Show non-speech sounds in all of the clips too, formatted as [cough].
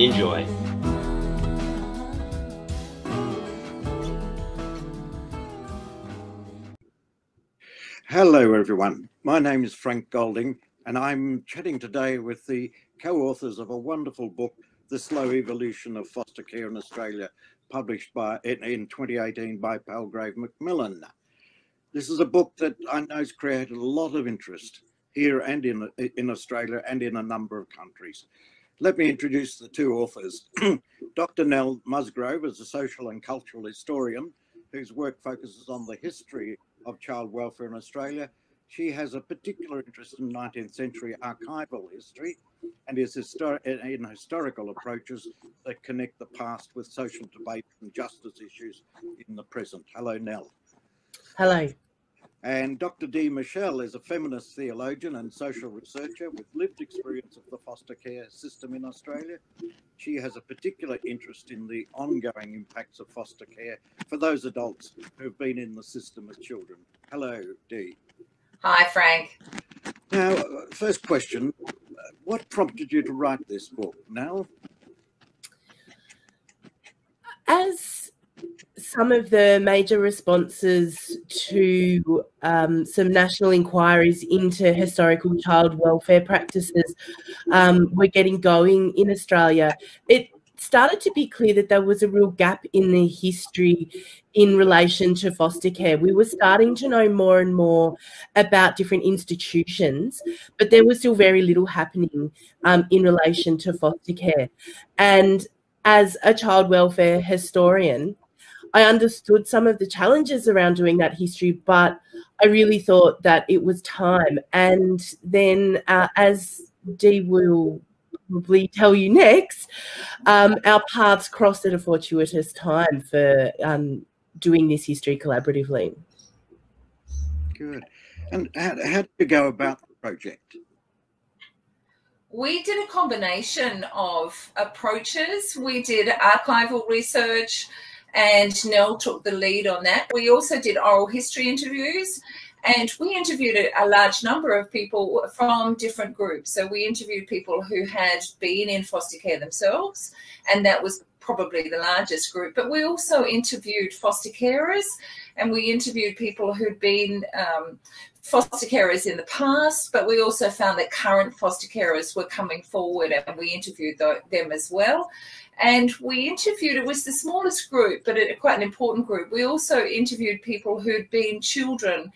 Enjoy. Hello, everyone. My name is Frank Golding, and I'm chatting today with the co authors of a wonderful book, The Slow Evolution of Foster Care in Australia, published by, in 2018 by Palgrave Macmillan. This is a book that I know has created a lot of interest here and in, in Australia and in a number of countries. Let me introduce the two authors. [clears throat] Dr. Nell Musgrove is a social and cultural historian whose work focuses on the history of child welfare in Australia. She has a particular interest in 19th century archival history and is histori- in historical approaches that connect the past with social debate and justice issues in the present. Hello, Nell. Hello. And Dr. Dee Michell is a feminist theologian and social researcher with lived experience of the foster care system in Australia. She has a particular interest in the ongoing impacts of foster care for those adults who've been in the system as children. Hello, Dee. Hi, Frank. Now, uh, first question What prompted you to write this book? Now, As some of the major responses to um, some national inquiries into historical child welfare practices um, were getting going in Australia, it started to be clear that there was a real gap in the history in relation to foster care. We were starting to know more and more about different institutions, but there was still very little happening um, in relation to foster care. And as a child welfare historian, I understood some of the challenges around doing that history, but I really thought that it was time. And then, uh, as Dee will probably tell you next, um, our paths crossed at a fortuitous time for um, doing this history collaboratively. good. And how, how did you go about the project? We did a combination of approaches. We did archival research, and Nell took the lead on that. We also did oral history interviews, and we interviewed a, large number of people from different groups. So we interviewed people who had been in foster care themselves, and that was probably the largest group. But we also interviewed foster carers, and we interviewed people who'd been um, foster carers in the past, but we also found that current foster carers were coming forward and we interviewed th- them as well. And we interviewed, it was the smallest group, but it, quite an important group. We also interviewed people who'd been children.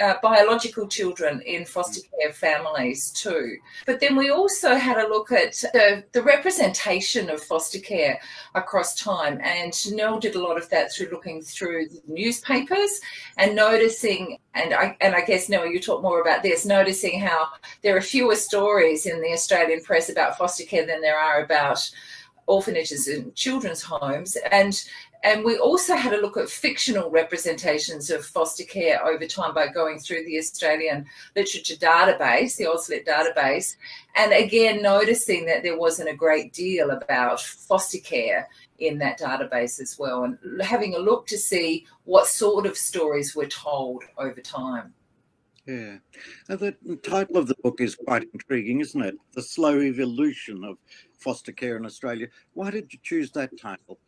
Uh, biological children in foster care families too. But then we also had a look at the, the representation of foster care across time. And Nell did a lot of that through looking through the newspapers and noticing, and I, and I guess, Nell, you talk more about this, noticing how there are fewer stories in the Australian press about foster care than there are about orphanages and children's homes and and we also had a look at fictional representations of foster care over time by going through the Australian literature database, the AustLit database, and again noticing that there wasn't a great deal about foster care in that database as well, and having a look to see what sort of stories were told over time. Yeah. The title of the book is quite intriguing, isn't it? The Slow Evolution of Foster Care in Australia. Why did you choose that title?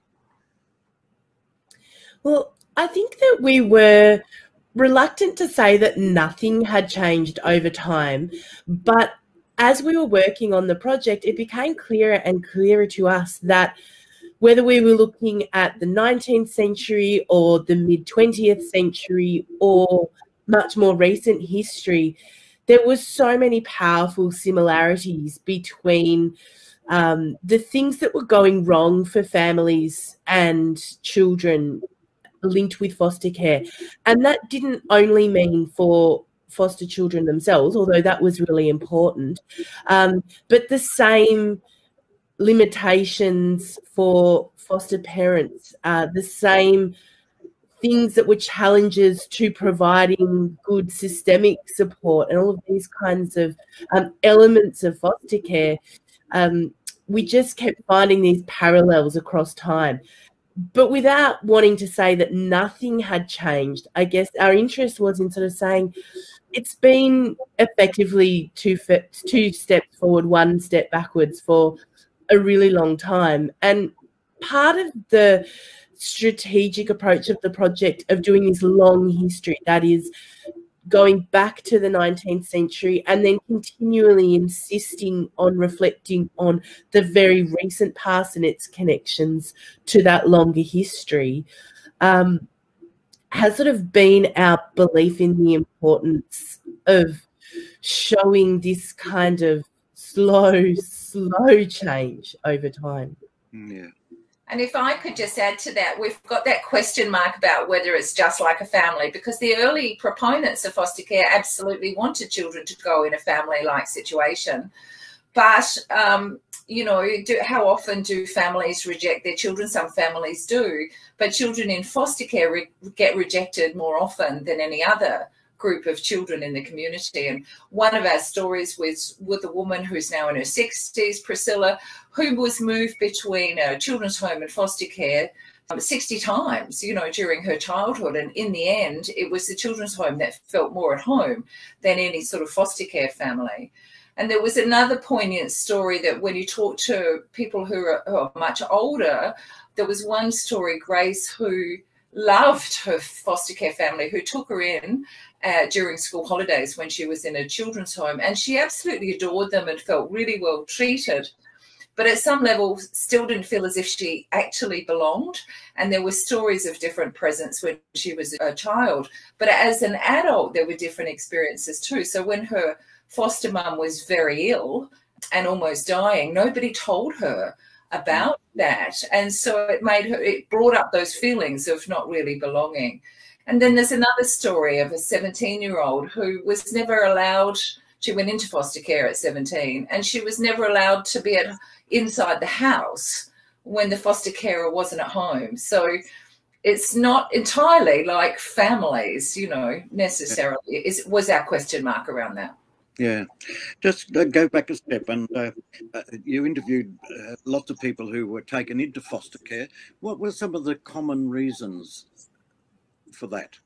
Well, I think that we were reluctant to say that nothing had changed over time, but as we were working on the project, it became clearer and clearer to us that whether we were looking at the 19th century or the mid 20th century or much more recent history, there was so many powerful similarities between um, the things that were going wrong for families and children linked with foster care. And that didn't only mean for foster children themselves, although that was really important. Um, but the same limitations for foster parents, uh, the same things that were challenges to providing good systemic support and all of these kinds of um, elements of foster care. Um, we just kept finding these parallels across time. But without wanting to say that nothing had changed, I guess our interest was in sort of saying it's been effectively two, two steps forward, one step backwards for a really long time. And part of the strategic approach of the project of doing this long history that is going back to the 19th century and then continually insisting on reflecting on the very recent past and its connections to that longer history um, has sort of been our belief in the importance of showing this kind of slow, [laughs] slow change over time. Yeah. And if I could just add to that, we've got that question mark about whether it's just like a family, because the early proponents of foster care absolutely wanted children to go in a family like situation. But, um, you know, do, how often do families reject their children? Some families do, but children in foster care re- get rejected more often than any other group of children in the community. And one of our stories was with a woman who's now in her 60s, Priscilla, who was moved between a children's home and foster care um, 60 times, you know, during her childhood. And in the end, it was the children's home that felt more at home than any sort of foster care family. And there was another poignant story that when you talk to people who are, who are much older, there was one story, Grace, who loved her foster care family, who took her in uh, during school holidays when she was in a children's home. And she absolutely adored them and felt really well treated. But at some level, still didn't feel as if she actually belonged. And there were stories of different presence when she was a child. But as an adult, there were different experiences too. So when her foster mum was very ill and almost dying, nobody told her Mm-hmm. about that. And so it made her, it brought up those feelings of not really belonging. And then there's another story of a 17 year old who was never allowed, she went into foster care at 17, and she was never allowed to be at, inside the house when the foster carer wasn't at home. So it's not entirely like families, you know, necessarily. Is was our question mark around that? Yeah, just uh, go back a step, and uh, uh, you interviewed uh, lots of people who were taken into foster care. What were some of the common reasons for that?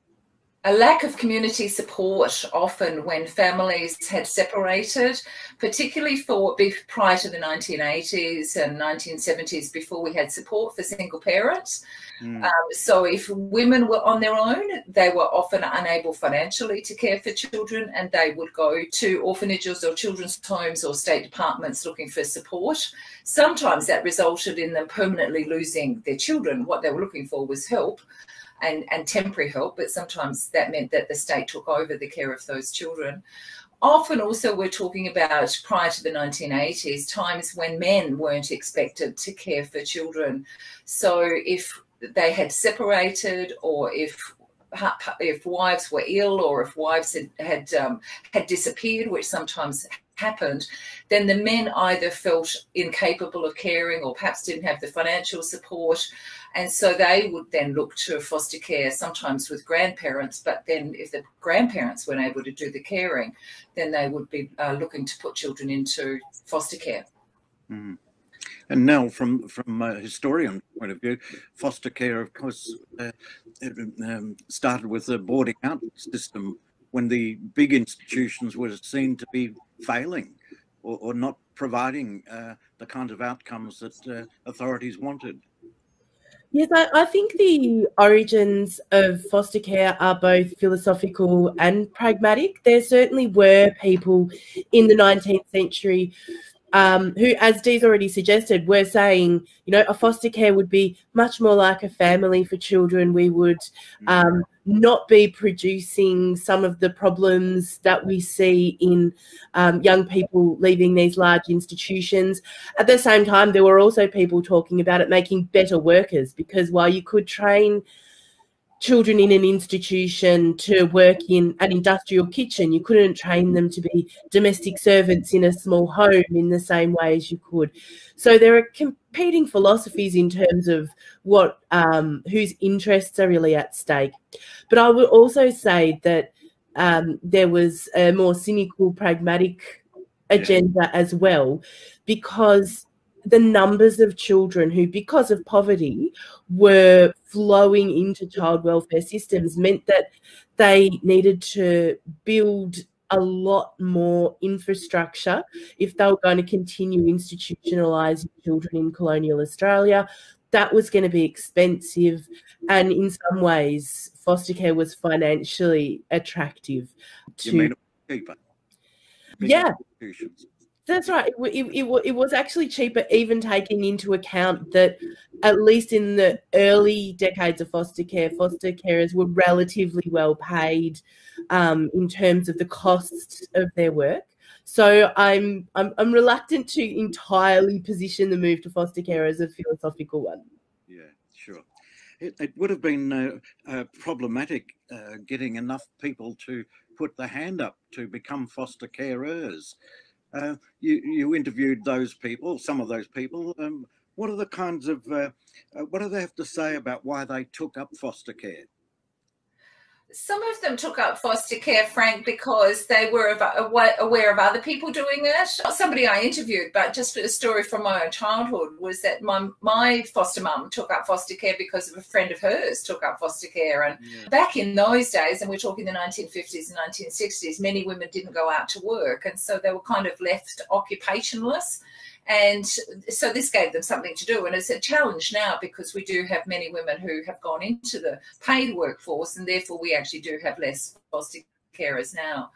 A lack of community support often when families had separated, particularly for prior to the 1980s and 1970s before we had support for single parents. Mm. Um, so if women were on their own, they were often unable financially to care for children and they would go to orphanages or children's homes or state departments looking for support. Sometimes that resulted in them permanently losing their children. What they were looking for was help and, and temporary help, but sometimes that meant that the state took over the care of those children. Often, also, we're talking about prior to the 1980s, times when men weren't expected to care for children. So, if they had separated or if if wives were ill or if wives had had, um, had disappeared, which sometimes happened, then the men either felt incapable of caring or perhaps didn't have the financial support. And so they would then look to foster care, sometimes with grandparents. But then, if the grandparents weren't able to do the caring, then they would be uh, looking to put children into foster care. Mm. And now, from from a historian point of view, foster care, of course, uh, um, started with the boarding out system when the big institutions were seen to be failing or, or not providing uh, the kind of outcomes that uh, authorities wanted. Yes, I, I, think the origins of foster care are both philosophical and pragmatic. There certainly were people in the 19th century um, who, as Dee's already suggested, were saying, you know, a foster care would be much more like a family for children. We would um, not be producing some of the problems that we see in um, young people leaving these large institutions. At the same time, there were also people talking about it making better workers because while you could train children in an institution to work in an industrial kitchen. You couldn't train them to be domestic servants in a small home in the same way as you could. So there are competing philosophies in terms of what um, whose interests are really at stake. But I would also say that um, there was a more cynical, pragmatic agenda as well, because the numbers of children who, because of poverty, were flowing into child welfare systems meant that they needed to build a lot more infrastructure if they were going to continue institutionalizing children in colonial Australia. That was going to be expensive, and in some ways, foster care was financially attractive. To, you mean cheaper? Yeah. That's right. It, it, it, was actually cheaper, even taking into account that, at least in the early decades of foster care, foster carers were relatively well paid um, in terms of the costs of their work. So I'm, I'm I'm reluctant to entirely position the move to foster care as a philosophical one. Yeah, sure. It, it would have been uh, uh, problematic uh, getting enough people to put the hand up to become foster carers. Uh, you, you interviewed those people, some of those people. Um, what are the kinds of, uh, uh, what do they have to say about why they took up foster care? Some of them took up foster care, Frank, because they were aware of other people doing it. Somebody I interviewed, but just a story from my own childhood was that my my foster mum took up foster care because of a friend of hers took up foster care. And yeah. back in those days, and we're talking the 1950s and 1960s, many women didn't go out to work, and so they were kind of left occupationless. And so this gave them something to do. And it's a challenge now because we do have many women who have gone into the paid workforce, and therefore we actually do have less foster carers now.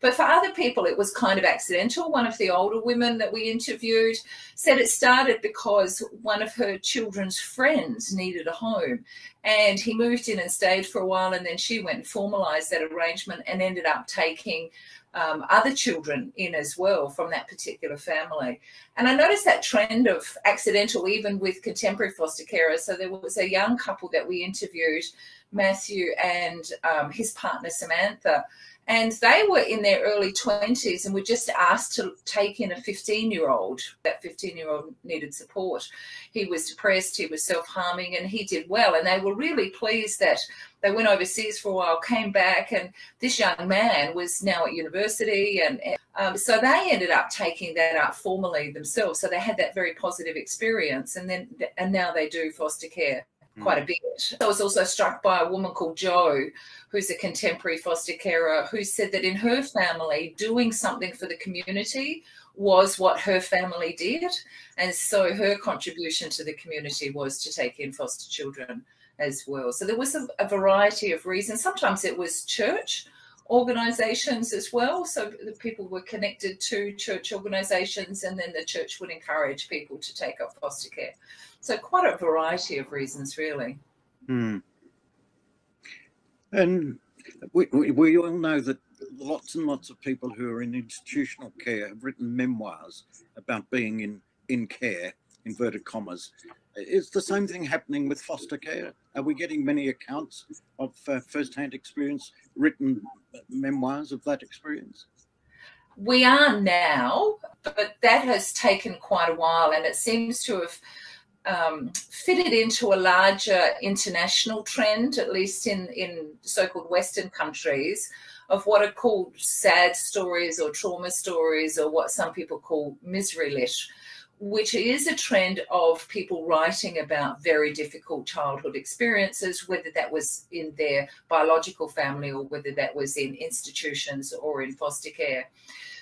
But for other people, it was kind of accidental. One of the older women that we interviewed said it started because one of her children's friends needed a home. And he moved in and stayed for a while. And then she went and formalized that arrangement and ended up taking um, other children in as well from that particular family. And I noticed that trend of accidental, even with contemporary foster carers. So there was a young couple that we interviewed, Matthew and um, his partner Samantha, and they were in their early 20s and were just asked to take in a 15 year old. That 15 year old needed support. He was depressed, he was self harming, and he did well. And they were really pleased that they went overseas for a while, came back, and this young man was now at university. And, um, so they ended up taking that up formally themselves. So they had that very positive experience. And then, and now they do foster care quite a mm. bit. I was also struck by a woman called Jo, who's a contemporary foster carer, who said that in her family, doing something for the community was what her family did. And so her contribution to the community was to take in foster children as well. So there was a, a variety of reasons. Sometimes it was church organizations as well. So the people were connected to church organizations, and then the church would encourage people to take up foster care. So quite a variety of reasons, really. Hmm. And we, we, we all know that lots and lots of people who are in institutional care have written memoirs about being in, in care, inverted commas. Is the same thing happening with foster care? Are we getting many accounts of uh, first-hand experience, written memoirs of that experience? We are now, but that has taken quite a while, and it seems to have um, fitted into a larger international trend, at least in, in so called Western countries, of what are called sad stories or trauma stories, or what some people call misery lit, which is a trend of people writing about very difficult childhood experiences, whether that was in their biological family or whether that was in institutions or in foster care.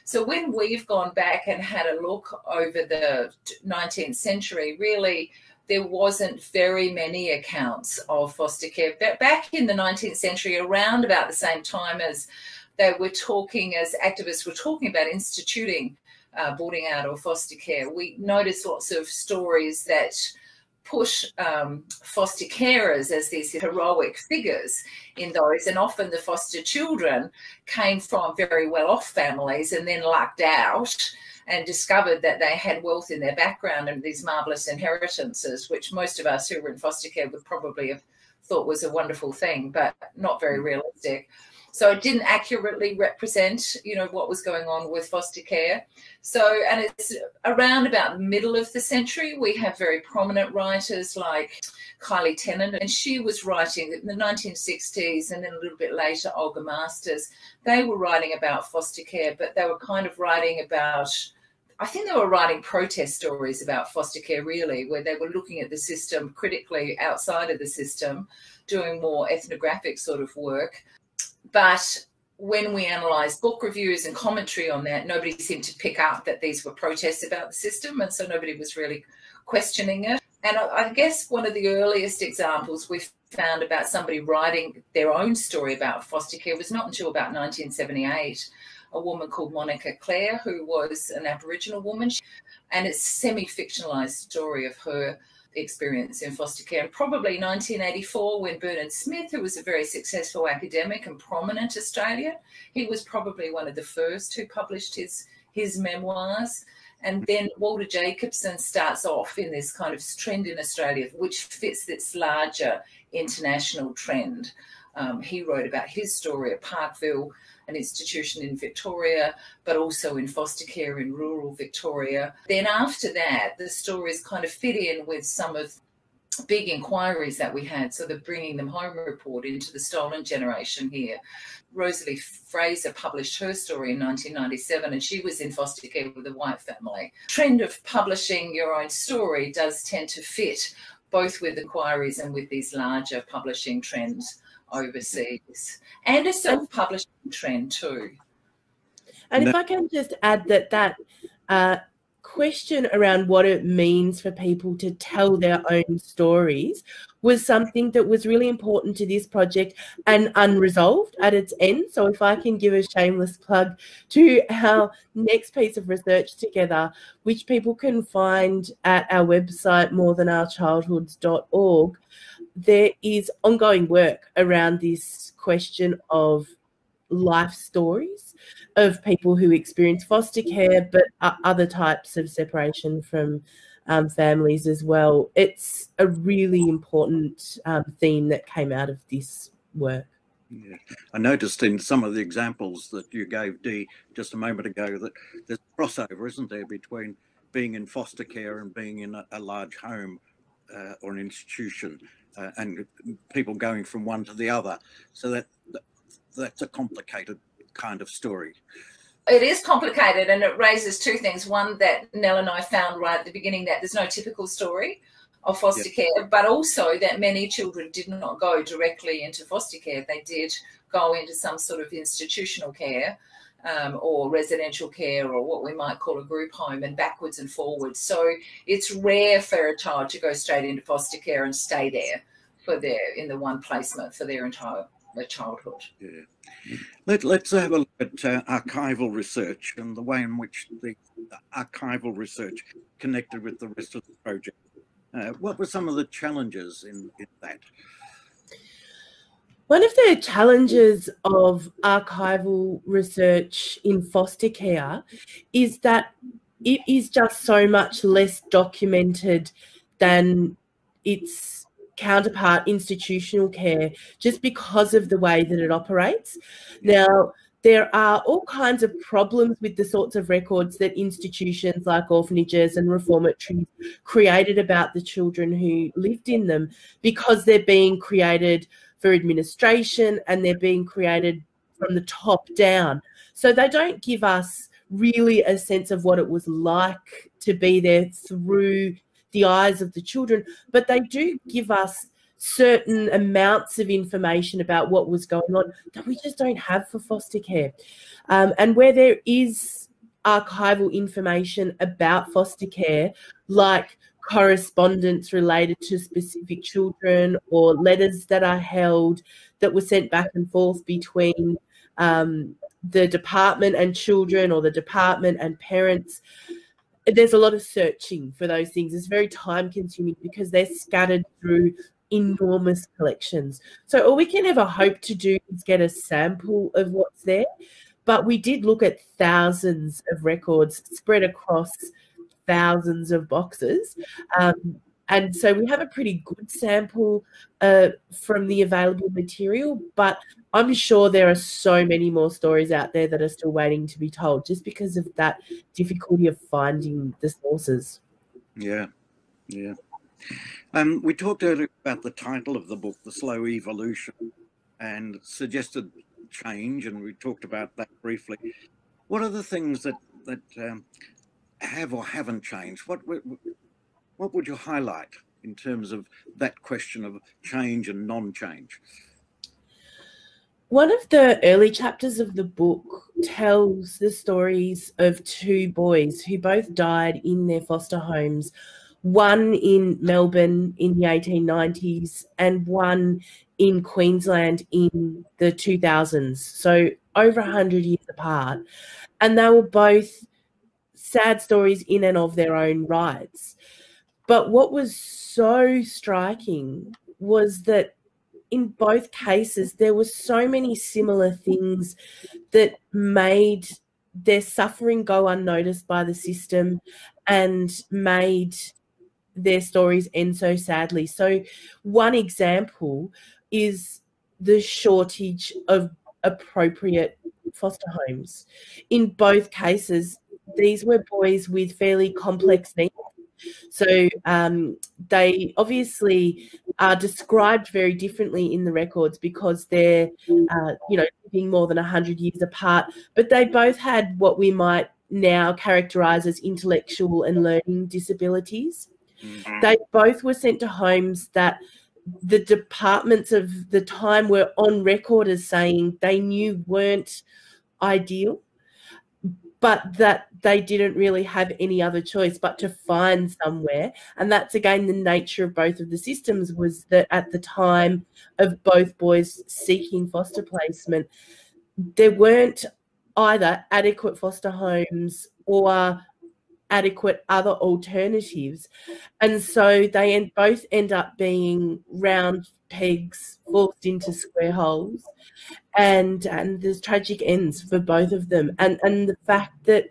So when we've gone back and had a look over the 19th century, really there wasn't very many accounts of foster care. But back in the 19th century, around about the same time as they were talking, as activists were talking about instituting uh, boarding out or foster care, we notice lots of stories that push um, foster carers as these heroic figures in those. And often the foster children came from very well off families and then lucked out and discovered that they had wealth in their background and these marvelous inheritances, which most of us who were in foster care would probably have thought was a wonderful thing, but not very realistic. So it didn't accurately represent, you know, what was going on with foster care. So, and it's around about the middle of the century, we have very prominent writers like Kylie Tennant, and she was writing in the 1960s and then a little bit later, Olga Masters. They were writing about foster care, but they were kind of writing about I think they were writing protest stories about foster care, really, where they were looking at the system critically outside of the system, doing more ethnographic sort of work. But when we analysed book reviews and commentary on that, nobody seemed to pick up that these were protests about the system, and so nobody was really questioning it. And I guess one of the earliest examples we've found about somebody writing their own story about foster care was not until about 1978. A woman called Monica Clare, who was an Aboriginal woman, and it's semi fictionalized story of her experience in foster care. Probably 1984, when Bernard Smith, who was a very successful academic and prominent Australian, he was probably one of the first who published his his memoirs. And then Walter Jacobson starts off in this kind of trend in Australia, which fits this larger international trend. Um, he wrote about his story at Parkville an institution in Victoria, but also in foster care in rural Victoria. Then after that, the stories kind of fit in with some of big inquiries that we had. So the Bringing Them Home report into the stolen generation here. Rosalie Fraser published her story in 1997, and she was in foster care with a white family. Trend of publishing your own story does tend to fit both with inquiries and with these larger publishing trends overseas and a self-publishing trend too. And if I can just add that that uh, question around what it means for people to tell their own stories was something that was really important to this project and unresolved at its end. So, if I can give a shameless plug to our next piece of research together, which people can find at our website, morethan-our-childhoods.org, there is ongoing work around this question of life stories of people who experience foster care, but other types of separation from um, families as well. It's a really important um, theme that came out of this work. Yeah. I noticed in some of the examples that you gave, Dee, just a moment ago, that there's crossover, isn't there, between being in foster care and being in a, a large home uh, or an institution uh, and people going from one to the other. So that, that that's a complicated kind of story. It is complicated and it raises two things. One, that Nell and I found right at the beginning that there's no typical story of foster care, but also that many children did not go directly into foster care. They did go into some sort of institutional care um, or residential care or what we might call a group home and backwards and forwards. So it's rare for a child to go straight into foster care and stay there for their in the one placement for their entire their childhood. Yeah. Let, let's have a look at uh, archival research and the way in which the, the archival research connected with the rest of the project. Uh, what were some of the challenges in, in that? One of the challenges of archival research in foster care is that it is just so much less documented than its counterpart institutional care just because of the way that it operates. Now, there are all kinds of problems with the sorts of records that institutions like orphanages and reformatories created about the children who lived in them because they're being created for administration and they're being created from the top down. So they don't give us really a sense of what it was like to be there through the eyes of the children, but they do give us certain amounts of information about what was going on that we just don't have for foster care. Um, and where there is archival information about foster care, like correspondence related to specific children or letters that are held that were sent back and forth between um, the department and children or the department and parents. There's a lot of searching for those things. It's very time consuming because they're scattered through enormous collections. So all we can ever hope to do is get a sample of what's there. But we did look at thousands of records spread across thousands of boxes. Um, and so we have a pretty good sample uh, from the available material, but I'm sure there are so many more stories out there that are still waiting to be told just because of that difficulty of finding the sources. Yeah, yeah. Um, we talked earlier about the title of the book, The Slow Evolution, and suggested change, and we talked about that briefly. What are the things that that um, have or haven't changed? What what would you highlight in terms of that question of change and non-change? One of the early chapters of the book tells the stories of two boys who both died in their foster homes one in Melbourne in the 1890s and one in Queensland in the 2000s. So over 100 years apart. And they were both sad stories in and of their own rights. But what was so striking was that in both cases, there were so many similar things that made their suffering go unnoticed by the system and made their stories end so sadly. So, one example is the shortage of appropriate foster homes. In both cases, these were boys with fairly complex needs. So um, they obviously are described very differently in the records because they're, uh, you know, living more than 100 years apart. But they both had what we might now characterize as intellectual and learning disabilities. Mm-hmm. They both were sent to homes that the departments of the time were on record as saying they knew weren't ideal, but that they didn't really have any other choice but to find somewhere. And that's again the nature of both of the systems was that at the time of both boys seeking foster placement, there weren't either adequate foster homes or adequate other alternatives. And so they end, both end up being round pegs forced into square holes. And and there's tragic ends for both of them. And and the fact that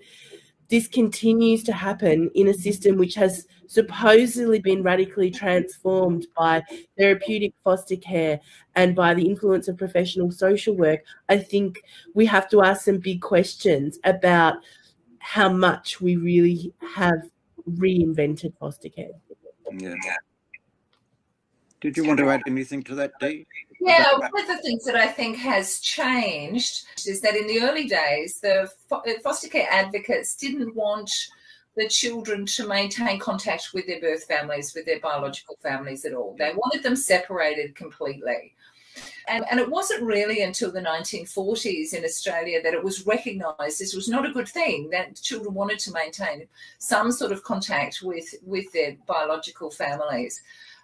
this continues to happen in a system which has supposedly been radically transformed by therapeutic foster care and by the influence of professional social work, I think we have to ask some big questions about how much we really have reinvented foster care. Yeah. Did you want to add anything to that, Dee? Yeah, one of the things that I think has changed is that in the early days, the uh, foster care advocates didn't want the children to maintain contact with their birth families, with their biological families at all. They wanted them separated completely. And, and, it wasn't really until the 1940s in Australia that it was recognised this was not a good thing, that children wanted to maintain some sort of contact with, with their biological families.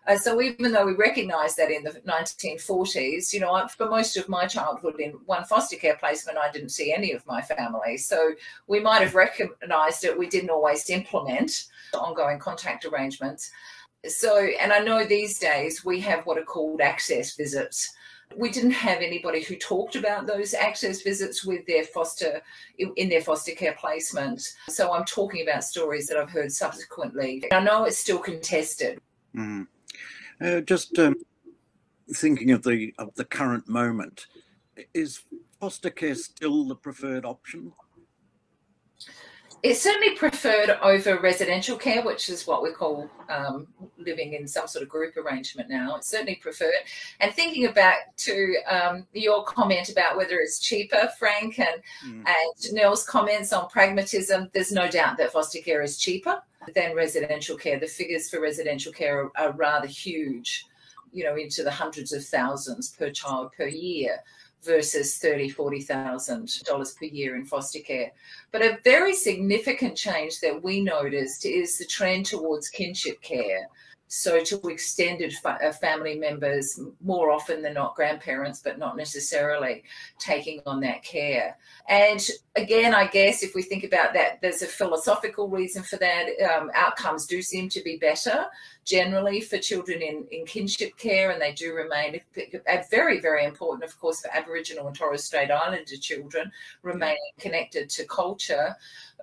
Uh, so even though we recognised that in the 1940s, you know, for most of my childhood in one foster care placement, I didn't see any of my family. So we might have recognised it. We didn't always implement ongoing contact arrangements. So, and I know these days we have what are called access visits we didn't have anybody who talked about those access visits with their foster in their foster care placement. So I'm talking about stories that I've heard subsequently. I know it's still contested. Mm. Uh, just um, thinking of the of the current moment, is foster care still the preferred option? It's certainly preferred over residential care, which is what we call um, living in some sort of group arrangement now. It's certainly preferred. And thinking back to um, your comment about whether it's cheaper, Frank, and, mm. and Nell's comments on pragmatism, there's no doubt that foster care is cheaper than residential care. The figures for residential care are, are rather huge, you know, into the hundreds of thousands per child per year versus thirty, forty thousand dollars per year in foster care. But a very significant change that we noticed is the trend towards kinship care. So to extended fa- uh, family members, more often than not grandparents, but not necessarily taking on that care. And again, I guess if we think about that, there's a philosophical reason for that. Um, outcomes do seem to be better generally for children in, in kinship care, and they do remain very, very important, of course, for Aboriginal and Torres Strait Islander children, remaining connected to culture.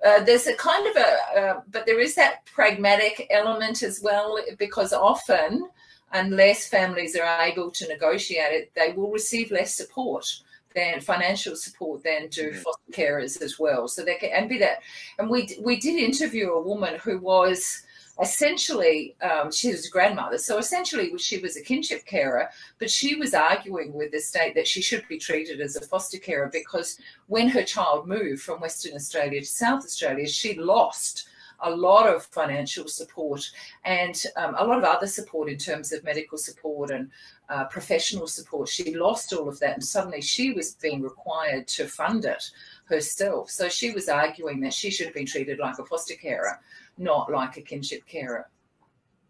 Uh, there's a kind of a, uh, but there is that pragmatic element as well, because because often, unless families are able to negotiate it, they will receive less support than financial support than do mm-hmm. foster carers as well. So they can and be that. And we we did interview a woman who was essentially um, she was a grandmother so essentially she was a kinship carer but she was arguing with the state that she should be treated as a foster carer because when her child moved from western australia to south australia she lost a lot of financial support and um, a lot of other support in terms of medical support and uh, professional support. She lost all of that, and suddenly she was being required to fund it herself. So she was arguing that she should have been treated like a foster carer, not like a kinship carer.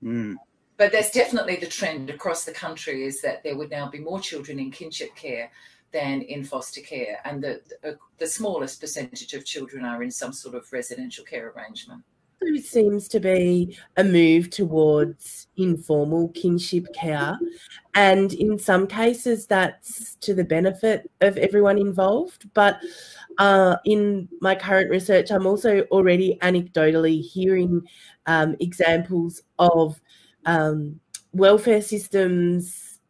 Mm. But that's definitely the trend across the country is that there would now be more children in kinship care than in foster care, and the, the, the smallest percentage of children are in some sort of residential care arrangement seems to be a move towards informal kinship care. And in some cases, that's to the benefit of everyone involved. But uh, in my current research, I'm also already anecdotally hearing um, examples of um, welfare systems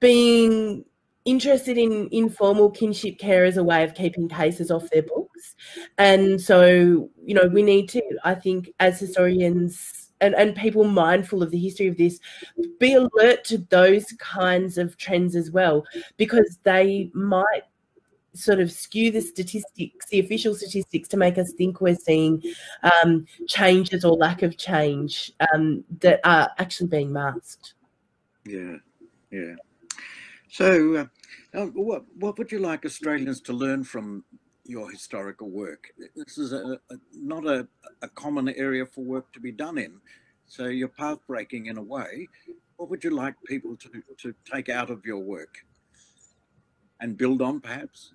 being interested in informal kinship care as a way of keeping cases off their books. And so, you know, we need to, I think, as historians and, and people mindful of the history of this, be alert to those kinds of trends as well, because they might sort of skew the statistics, the official statistics, to make us think we're seeing um, changes or lack of change um, that are actually being masked. Yeah, yeah. So, uh, what what would you like Australians to learn from your historical work? This is a, a, not a, a common area for work to be done in, so you're path breaking in a way. What would you like people to to take out of your work and build on, perhaps?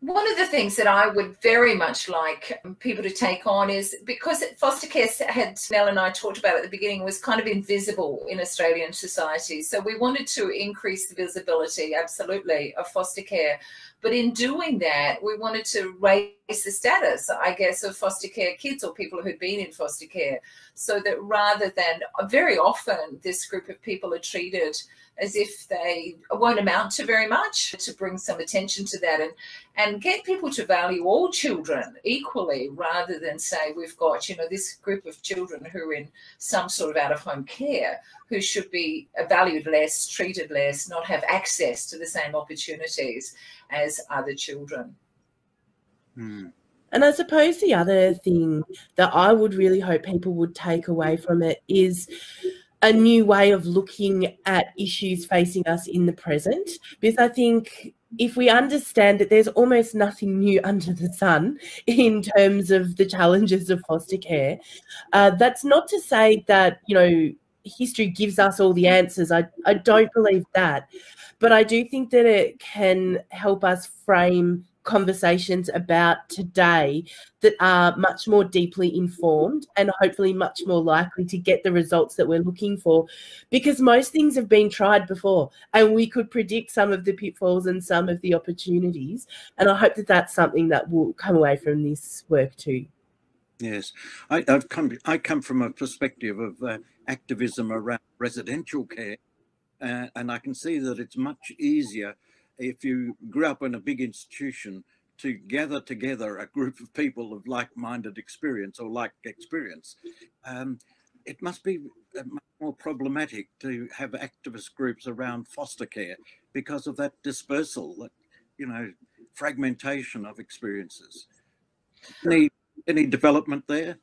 one of the things that I would very much like people to take on is because foster care had Nell and I talked about at the beginning was kind of invisible in Australian society. So we wanted to increase the visibility, absolutely, of foster care. But in doing that, we wanted to raise the status, I guess, of foster care kids or people who'd been in foster care. So that rather than very often this group of people are treated as if they won't amount to very much to bring some attention to that and and get people to value all children equally rather than say we've got you know this group of children who are in some sort of out of home care who should be valued less treated less not have access to the same opportunities as other children hmm. And I suppose the other thing that I would really hope people would take away from it is a new way of looking at issues facing us in the present. Because I think if we understand that there's almost nothing new [laughs] under the sun in terms of the challenges of foster care, uh, that's not to say that, you know, history gives us all the answers. I, I don't believe that. But I do think that it can help us frame conversations about today that are much more deeply informed and hopefully much more likely to get the results that we're looking for. Because most things have been tried before and we could predict some of the pitfalls and some of the opportunities. And i hope that that's something that will come away from this work too. Yes. I, have come i come from a perspective of uh, activism around residential care uh, and i can see that it's much easier if you grew up in a big institution to gather together a group of people of like-minded experience or like experience. Um, it must be uh, much more problematic to have activist groups around foster care because of that dispersal that you know fragmentation of experiences. Any any development there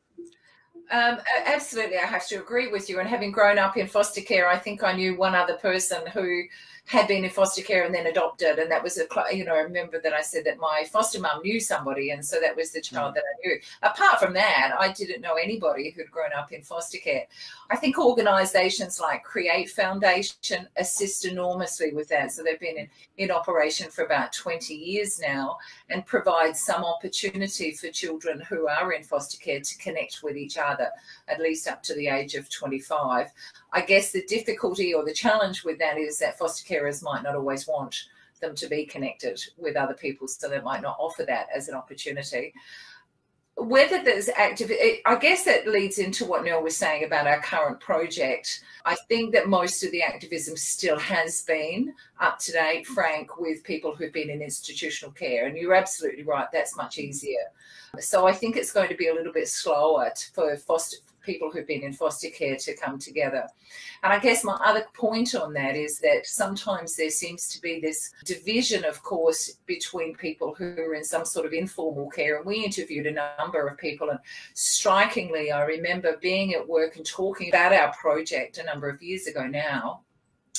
um, absolutely, I have to agree with you. And having grown up in foster care, I think I knew one other person who had been in foster care and then adopted. And that was a, you know, I remember that I said that my foster mum knew somebody. And so that was the child mm. that I knew. Apart from that, I didn't know anybody who'd grown up in foster care. I think organizations like Create Foundation assist enormously with that. So they've been in, in operation for about 20 years now and provide some opportunity for children who are in foster care to connect with each other, at least up to the age of 25. I guess the difficulty or the challenge with that is that foster carers might not always want them to be connected with other people, so they might not offer that as an opportunity. whether there's active, I guess that leads into what Nell was saying about our current project. I think that most of the activism still has been up to date, Frank, with people who've been in institutional care. And you're absolutely right, that's much easier. So I think it's going to be a little bit slower for foster people who've been in foster care to come together. And I guess my other point on that is that sometimes there seems to be this division, of course, between people who are in some sort of informal care. And we interviewed a number of people, and strikingly, I remember being at work and talking about our project a number of years ago now,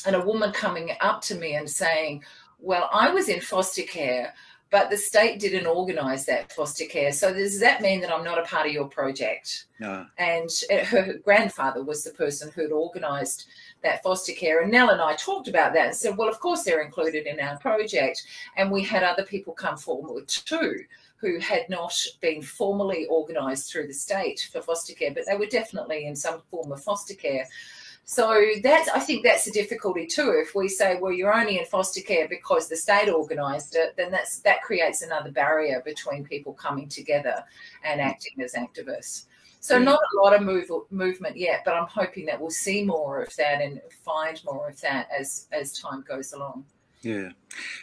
and a woman coming up to me and saying, Well, I was in foster care but the state didn't organise that foster care. So does that mean that I'm not a part of your project? No. And uh, her grandfather was the person who'd organised that foster care. And Nell and I talked about that and said, well, of course they're included in our project. And we had other people come forward too who had not been formally organised through the state for foster care, but they were definitely in some form of foster care. So that's I think that's a difficulty too. If we say, well, you're only in foster care because the state organised it, then that's that creates another barrier between people coming together and acting as activists. So hmm. not a lot of move, movement yet, but I'm hoping that we'll see more of that and find more of that as as time goes along. Yeah.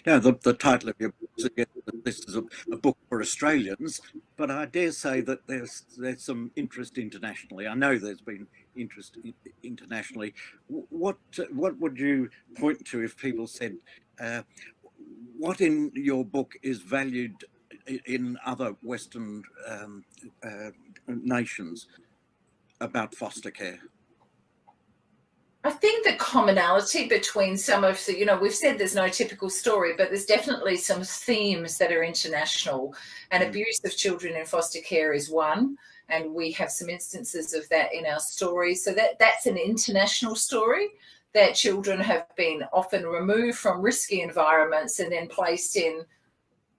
Now, the, the title of your book suggests that this is a, a, book for Australians, but I dare say that there's there's some interest internationally. I know there's been interest internationally. What what would you point to if people said, uh, what in your book is valued in other Western um, uh, nations about foster care? I think the commonality between some of the, you know, we've said there's no typical story, but there's definitely some themes that are international. And mm. abuse of children in foster care is one and we have some instances of that in our story. So that that's an international story that children have been often removed from risky environments and then placed in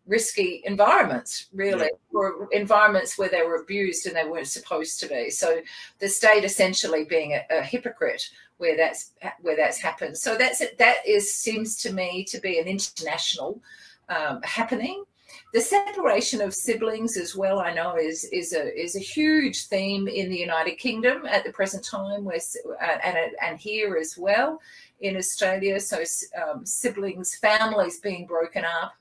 risky environments, really, yeah. or environments where they were abused and they weren't supposed to be. So the state essentially being a, a hypocrite where that's where that's happened. So that's that is seems to me to be an international um, happening the separation of siblings as well i know is is a is a huge theme in the united kingdom at the present time where uh, and and here as well in australia so um, siblings families being broken up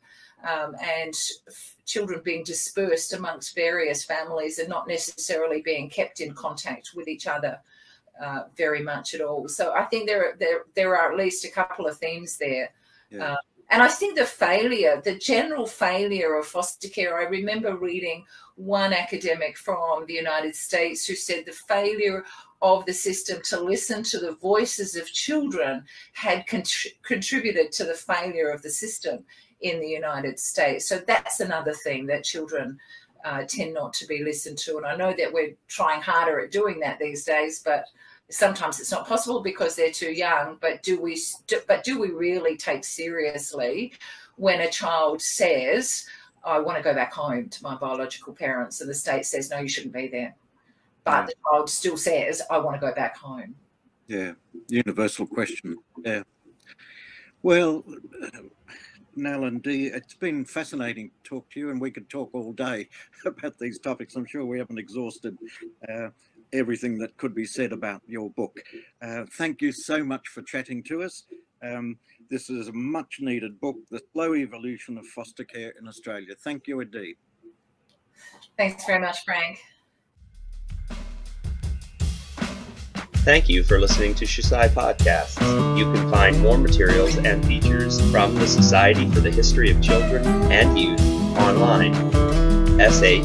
um, and f- children being dispersed amongst various families and not necessarily being kept in contact with each other uh, very much at all. So I think there, there there are at least a couple of themes there. Yeah. Um, and I think the failure, the general failure of foster care, I remember reading one academic from the United States who said the failure of the system to listen to the voices of children had contributed to the failure of the system in the United States. So that's another thing that children uh, tend not to be listened to. And I know that we're trying harder at doing that these days, but sometimes it's not possible because they're too young but do we but do we really take seriously when a child says i want to go back home to my biological parents and the state says no you shouldn't be there but yeah. the child still says i want to go back home yeah universal question yeah well Nell and Dee, it's been fascinating to talk to you, and we could talk all day [laughs] about these topics. I'm sure we haven't exhausted uh, everything that could be said about your book. Uh, thank you so much for chatting to us. Um, this is a much needed book, The Slow Evolution of Foster Care in Australia. Thank you indeed. Thanks very much, Frank. Thank you for listening to Shusai Podcasts. You can find more materials and features from the Society for the History of Children and Youth online, shcy.org.